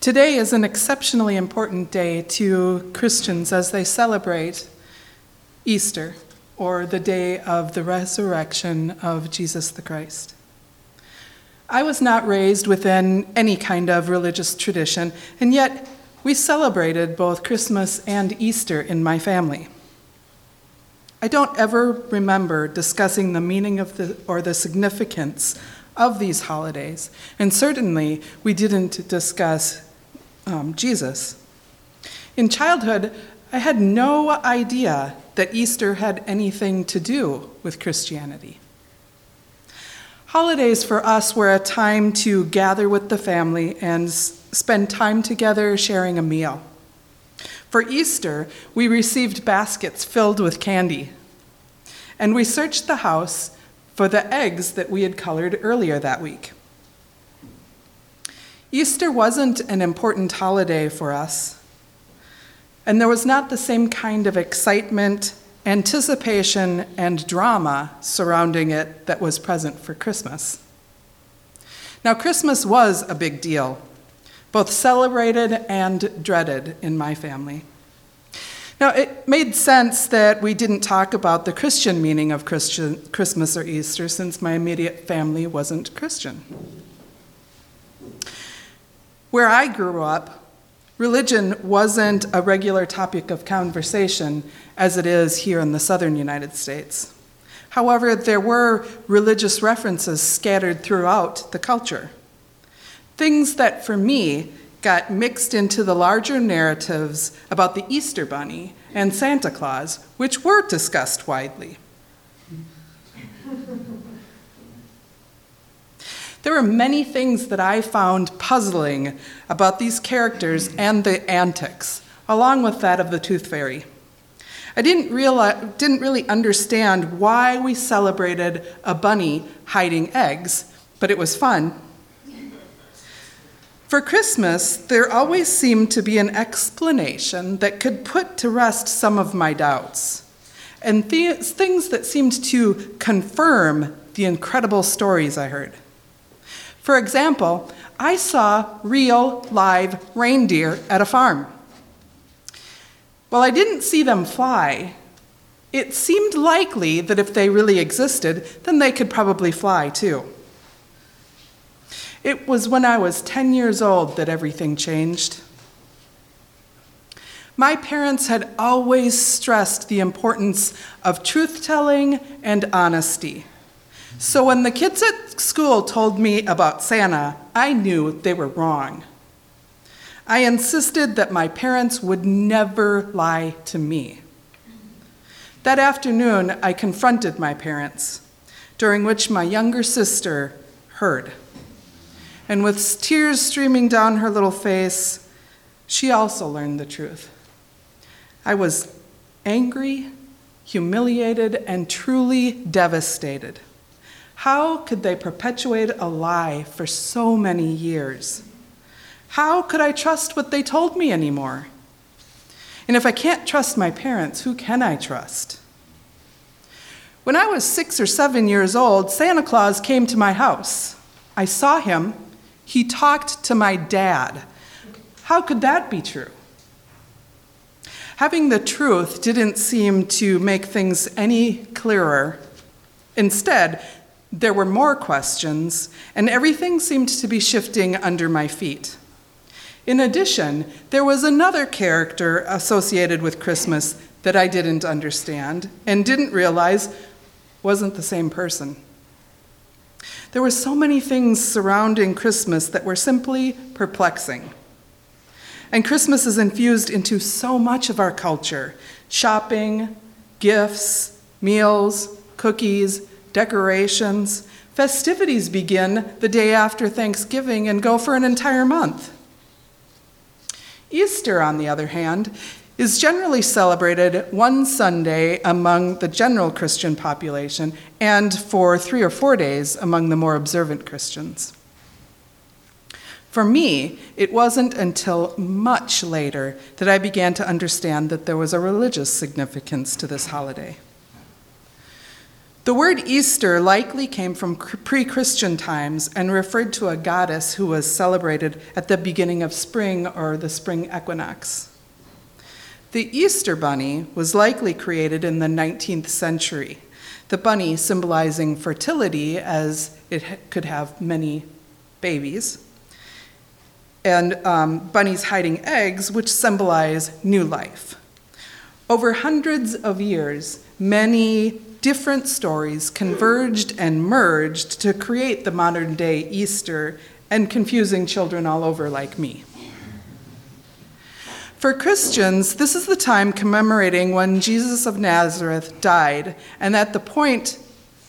Today is an exceptionally important day to Christians as they celebrate Easter, or the day of the resurrection of Jesus the Christ. I was not raised within any kind of religious tradition, and yet we celebrated both Christmas and Easter in my family. I don't ever remember discussing the meaning of the or the significance of these holidays, and certainly we didn't discuss um, Jesus. In childhood, I had no idea that Easter had anything to do with Christianity. Holidays for us were a time to gather with the family and spend time together sharing a meal. For Easter, we received baskets filled with candy, and we searched the house for the eggs that we had colored earlier that week. Easter wasn't an important holiday for us, and there was not the same kind of excitement anticipation and drama surrounding it that was present for Christmas. Now, Christmas was a big deal, both celebrated and dreaded in my family. Now, it made sense that we didn't talk about the Christian meaning of Christian, Christmas or Easter since my immediate family wasn't Christian. Where I grew up, Religion wasn't a regular topic of conversation as it is here in the southern United States. However, there were religious references scattered throughout the culture. Things that, for me, got mixed into the larger narratives about the Easter Bunny and Santa Claus, which were discussed widely. There were many things that I found puzzling about these characters and the antics, along with that of the Tooth Fairy. I didn't, realize, didn't really understand why we celebrated a bunny hiding eggs, but it was fun. For Christmas, there always seemed to be an explanation that could put to rest some of my doubts, and th- things that seemed to confirm the incredible stories I heard. For example, I saw real live reindeer at a farm. While I didn't see them fly, it seemed likely that if they really existed, then they could probably fly too. It was when I was 10 years old that everything changed. My parents had always stressed the importance of truth telling and honesty. So when the kids at school told me about Santa, I knew they were wrong. I insisted that my parents would never lie to me. That afternoon, I confronted my parents, during which my younger sister heard. And with tears streaming down her little face, she also learned the truth. I was angry, humiliated, and truly devastated. How could they perpetuate a lie for so many years? How could I trust what they told me anymore? And if I can't trust my parents, who can I trust? When I was six or seven years old, Santa Claus came to my house. I saw him. He talked to my dad. How could that be true? Having the truth didn't seem to make things any clearer. Instead, there were more questions, and everything seemed to be shifting under my feet. In addition, there was another character associated with Christmas that I didn't understand and didn't realize wasn't the same person. There were so many things surrounding Christmas that were simply perplexing. And Christmas is infused into so much of our culture shopping, gifts, meals, cookies, decorations. Festivities begin the day after Thanksgiving and go for an entire month. Easter, on the other hand, is generally celebrated one Sunday among the general Christian population and for three or four days among the more observant Christians. For me, it wasn't until much later that I began to understand that there was a religious significance to this holiday. The word Easter likely came from pre Christian times and referred to a goddess who was celebrated at the beginning of spring or the spring equinox. The Easter bunny was likely created in the 19th century, the bunny symbolizing fertility as it could have many babies, and um, bunnies hiding eggs, which symbolize new life. Over hundreds of years, many different stories converged and merged to create the modern day Easter and confusing children all over like me. For Christians, this is the time commemorating when Jesus of Nazareth died, and at the point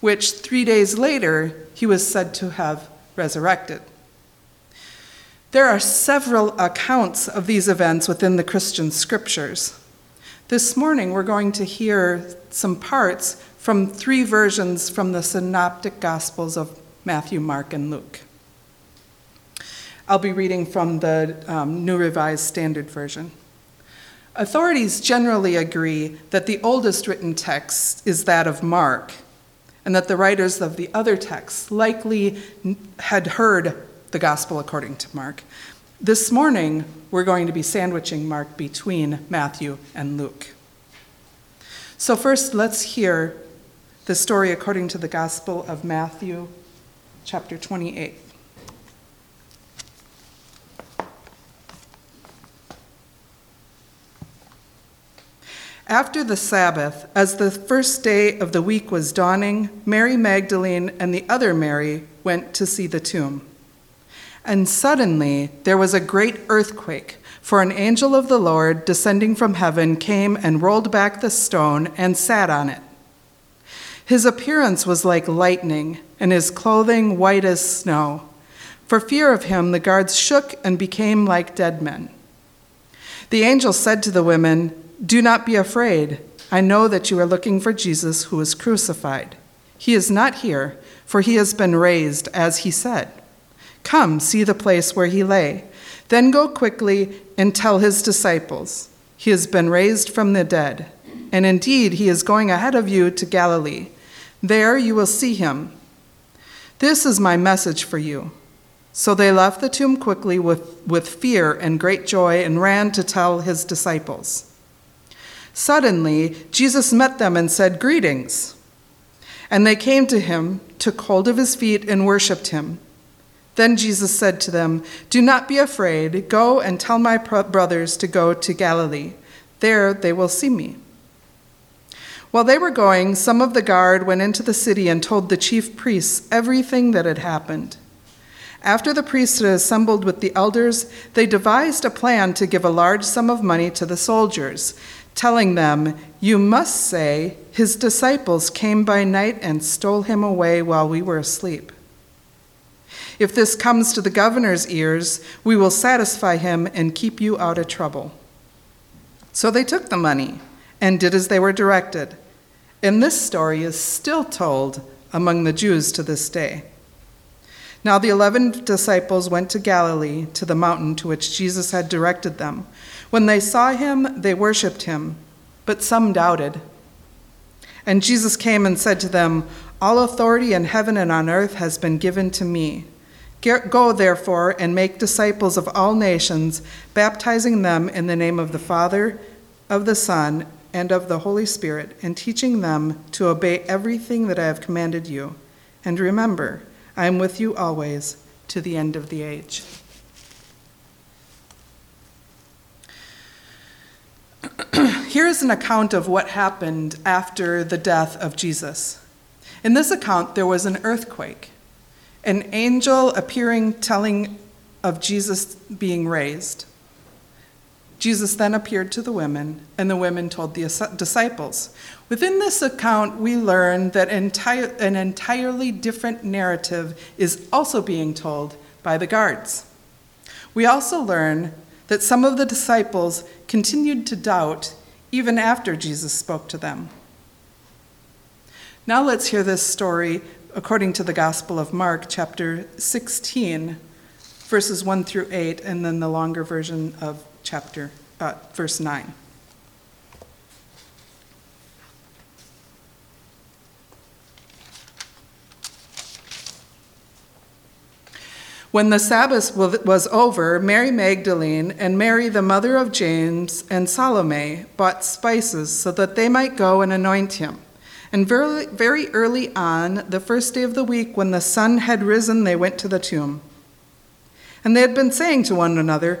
which three days later he was said to have resurrected. There are several accounts of these events within the Christian scriptures. This morning, we're going to hear some parts from three versions from the synoptic gospels of Matthew, Mark, and Luke. I'll be reading from the um, New Revised Standard Version. Authorities generally agree that the oldest written text is that of Mark, and that the writers of the other texts likely had heard the gospel according to Mark. This morning, we're going to be sandwiching Mark between Matthew and Luke. So, first, let's hear the story according to the Gospel of Matthew, chapter 28. After the Sabbath, as the first day of the week was dawning, Mary Magdalene and the other Mary went to see the tomb. And suddenly there was a great earthquake, for an angel of the Lord, descending from heaven, came and rolled back the stone and sat on it. His appearance was like lightning, and his clothing white as snow. For fear of him, the guards shook and became like dead men. The angel said to the women, do not be afraid. I know that you are looking for Jesus who was crucified. He is not here, for he has been raised, as he said. Come, see the place where he lay. Then go quickly and tell his disciples, He has been raised from the dead. And indeed, he is going ahead of you to Galilee. There you will see him. This is my message for you. So they left the tomb quickly with, with fear and great joy and ran to tell his disciples. Suddenly, Jesus met them and said, Greetings. And they came to him, took hold of his feet, and worshiped him. Then Jesus said to them, Do not be afraid. Go and tell my brothers to go to Galilee. There they will see me. While they were going, some of the guard went into the city and told the chief priests everything that had happened. After the priests had assembled with the elders, they devised a plan to give a large sum of money to the soldiers telling them, You must say, His disciples came by night and stole him away while we were asleep. If this comes to the governor's ears, we will satisfy him and keep you out of trouble. So they took the money and did as they were directed. And this story is still told among the Jews to this day. Now the eleven disciples went to Galilee, to the mountain to which Jesus had directed them. When they saw him, they worshiped him, but some doubted. And Jesus came and said to them, All authority in heaven and on earth has been given to me. Go, therefore, and make disciples of all nations, baptizing them in the name of the Father, of the Son, and of the Holy Spirit, and teaching them to obey everything that I have commanded you. And remember, I am with you always to the end of the age. Here is an account of what happened after the death of Jesus. In this account, there was an earthquake, an angel appearing telling of Jesus being raised. Jesus then appeared to the women, and the women told the disciples. Within this account, we learn that entire, an entirely different narrative is also being told by the guards. We also learn that some of the disciples continued to doubt even after Jesus spoke to them. Now let's hear this story according to the Gospel of Mark, chapter 16, verses 1 through 8, and then the longer version of chapter, uh, verse 9. When the Sabbath was over, Mary Magdalene and Mary, the mother of James, and Salome bought spices so that they might go and anoint him. And very, very early on, the first day of the week, when the sun had risen, they went to the tomb. And they had been saying to one another,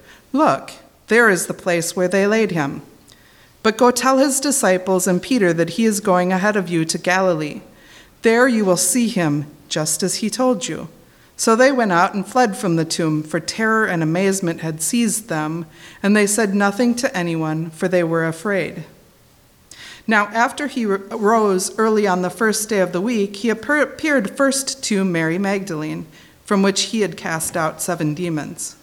Look, there is the place where they laid him. But go tell his disciples and Peter that he is going ahead of you to Galilee. There you will see him, just as he told you. So they went out and fled from the tomb, for terror and amazement had seized them, and they said nothing to anyone, for they were afraid. Now, after he rose early on the first day of the week, he appeared first to Mary Magdalene, from which he had cast out seven demons.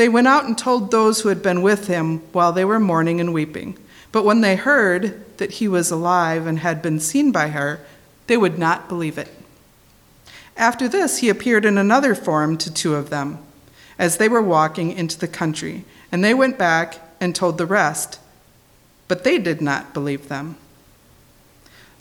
They went out and told those who had been with him while they were mourning and weeping. But when they heard that he was alive and had been seen by her, they would not believe it. After this, he appeared in another form to two of them, as they were walking into the country, and they went back and told the rest, but they did not believe them.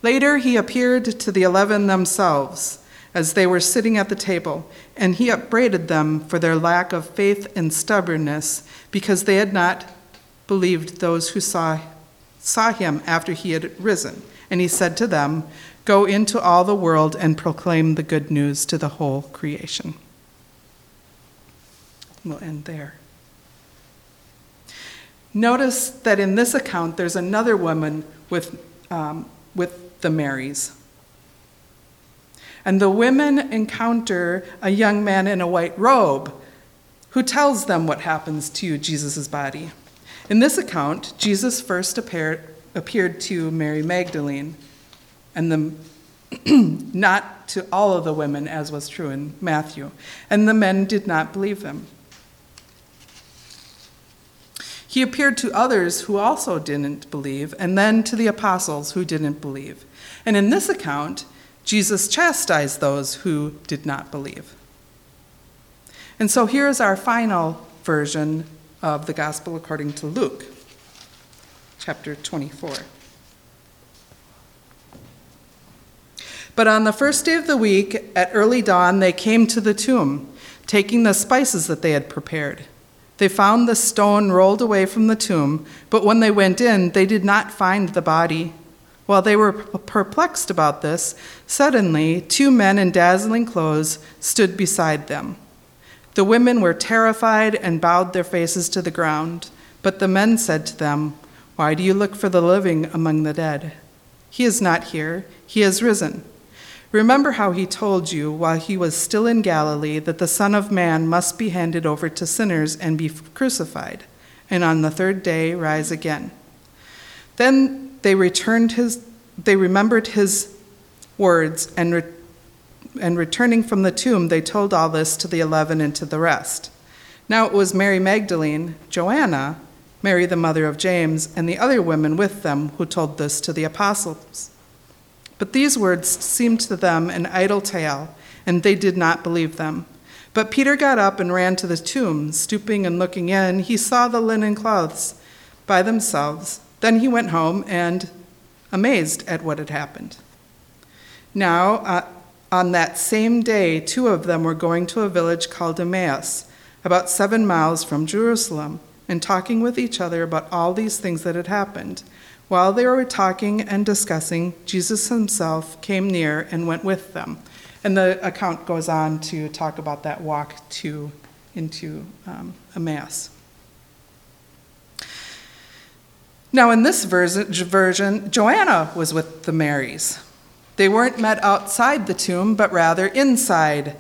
Later, he appeared to the eleven themselves as they were sitting at the table, and he upbraided them for their lack of faith and stubbornness because they had not believed those who saw, saw him after he had risen. And he said to them, Go into all the world and proclaim the good news to the whole creation. We'll end there. Notice that in this account, there's another woman with, um, with the Marys. And the women encounter a young man in a white robe who tells them what happens to Jesus' body. In this account, Jesus first appeared, appeared to Mary Magdalene and the not to all of the women, as was true in Matthew. And the men did not believe him. He appeared to others who also didn't believe, and then to the apostles who didn't believe. And in this account, Jesus chastised those who did not believe. And so here is our final version of the Gospel according to Luke, chapter 24. But on the first day of the week, at early dawn, they came to the tomb, taking the spices that they had prepared. They found the stone rolled away from the tomb, but when they went in, they did not find the body. While they were perplexed about this, suddenly two men in dazzling clothes stood beside them. The women were terrified and bowed their faces to the ground. But the men said to them, Why do you look for the living among the dead? He is not here, he has risen. Remember how he told you while he was still in Galilee that the Son of Man must be handed over to sinners and be crucified, and on the third day rise again. Then they returned his they remembered his words and re, and returning from the tomb they told all this to the 11 and to the rest. Now it was Mary Magdalene, Joanna, Mary the mother of James, and the other women with them who told this to the apostles. But these words seemed to them an idle tale, and they did not believe them. But Peter got up and ran to the tomb. Stooping and looking in, he saw the linen cloths by themselves. Then he went home and amazed at what had happened. Now, uh, on that same day, two of them were going to a village called Emmaus, about seven miles from Jerusalem, and talking with each other about all these things that had happened. While they were talking and discussing, Jesus himself came near and went with them. And the account goes on to talk about that walk to into um, Emmaus. Now, in this version, Joanna was with the Marys. They weren't met outside the tomb, but rather inside.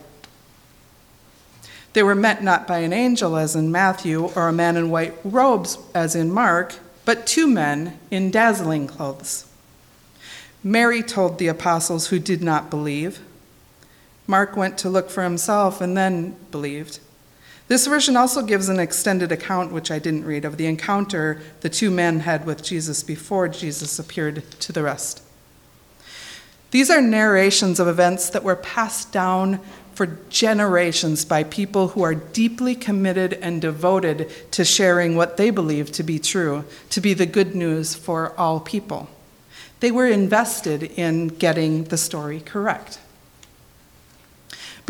They were met not by an angel, as in Matthew, or a man in white robes, as in Mark, but two men in dazzling clothes. Mary told the apostles who did not believe. Mark went to look for himself and then believed. This version also gives an extended account, which I didn't read, of the encounter the two men had with Jesus before Jesus appeared to the rest. These are narrations of events that were passed down for generations by people who are deeply committed and devoted to sharing what they believe to be true, to be the good news for all people. They were invested in getting the story correct.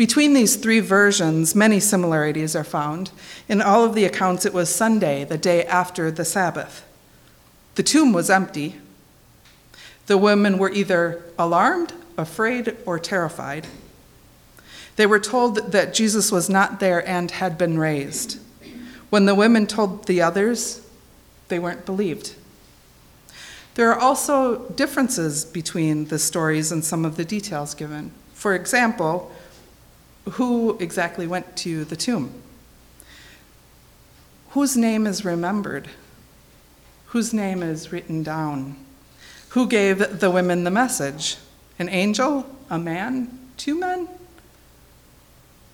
Between these three versions, many similarities are found. In all of the accounts, it was Sunday, the day after the Sabbath. The tomb was empty. The women were either alarmed, afraid, or terrified. They were told that Jesus was not there and had been raised. When the women told the others, they weren't believed. There are also differences between the stories and some of the details given. For example, who exactly went to the tomb? Whose name is remembered? Whose name is written down? Who gave the women the message? An angel? A man? Two men?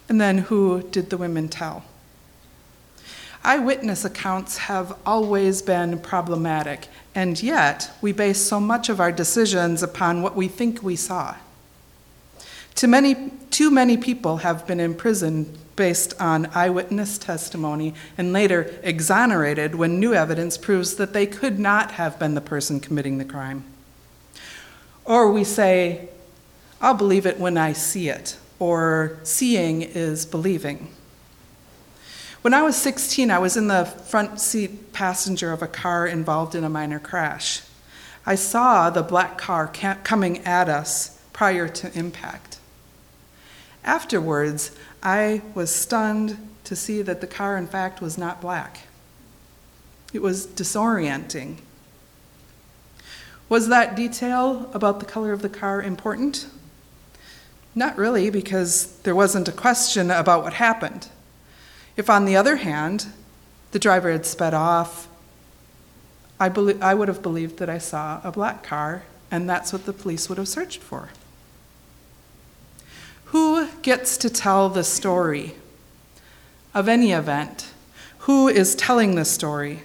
And then who did the women tell? Eyewitness accounts have always been problematic, and yet we base so much of our decisions upon what we think we saw. Too many, too many people have been imprisoned based on eyewitness testimony and later exonerated when new evidence proves that they could not have been the person committing the crime. Or we say, I'll believe it when I see it, or seeing is believing. When I was 16, I was in the front seat passenger of a car involved in a minor crash. I saw the black car coming at us prior to impact. Afterwards, I was stunned to see that the car, in fact, was not black. It was disorienting. Was that detail about the color of the car important? Not really, because there wasn't a question about what happened. If, on the other hand, the driver had sped off, I, I would have believed that I saw a black car, and that's what the police would have searched for. Who gets to tell the story of any event? Who is telling the story?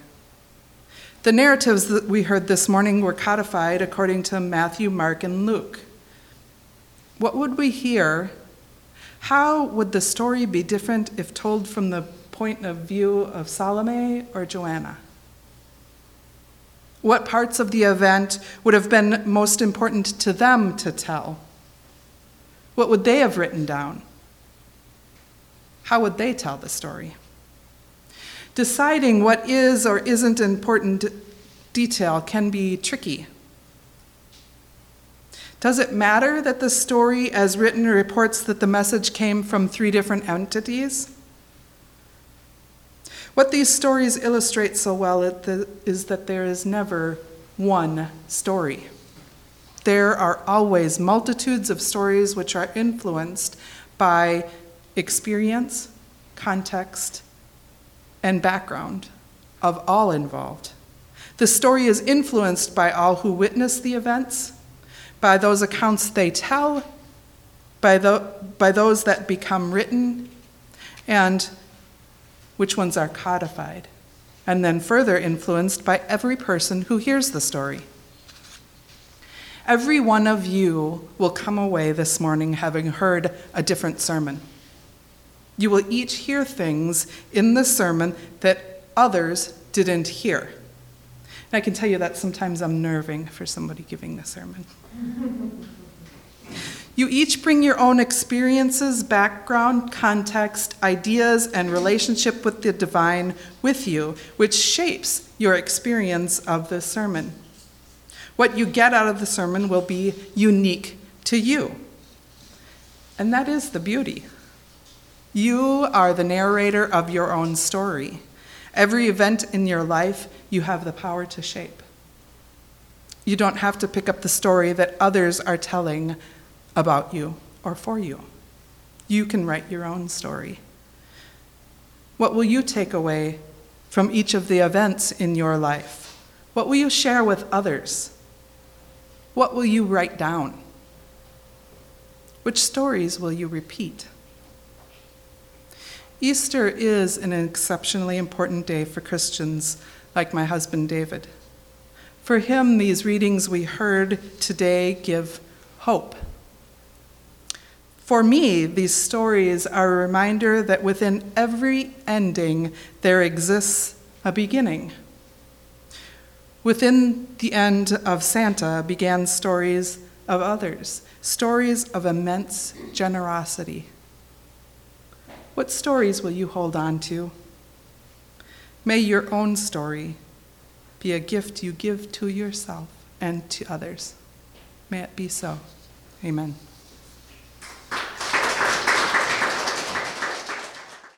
The narratives that we heard this morning were codified according to Matthew, Mark, and Luke. What would we hear? How would the story be different if told from the point of view of Salome or Joanna? What parts of the event would have been most important to them to tell? What would they have written down? How would they tell the story? Deciding what is or isn't important detail can be tricky. Does it matter that the story, as written, reports that the message came from three different entities? What these stories illustrate so well is that there is never one story. There are always multitudes of stories which are influenced by experience, context, and background of all involved. The story is influenced by all who witness the events, by those accounts they tell, by, the, by those that become written, and which ones are codified, and then further influenced by every person who hears the story. Every one of you will come away this morning having heard a different sermon. You will each hear things in the sermon that others didn't hear. And I can tell you that sometimes I'm nerving for somebody giving the sermon. you each bring your own experiences, background, context, ideas, and relationship with the divine with you, which shapes your experience of the sermon. What you get out of the sermon will be unique to you. And that is the beauty. You are the narrator of your own story. Every event in your life, you have the power to shape. You don't have to pick up the story that others are telling about you or for you. You can write your own story. What will you take away from each of the events in your life? What will you share with others? What will you write down? Which stories will you repeat? Easter is an exceptionally important day for Christians like my husband David. For him, these readings we heard today give hope. For me, these stories are a reminder that within every ending, there exists a beginning. Within the end of Santa began stories of others, stories of immense generosity. What stories will you hold on to? May your own story be a gift you give to yourself and to others. May it be so. Amen.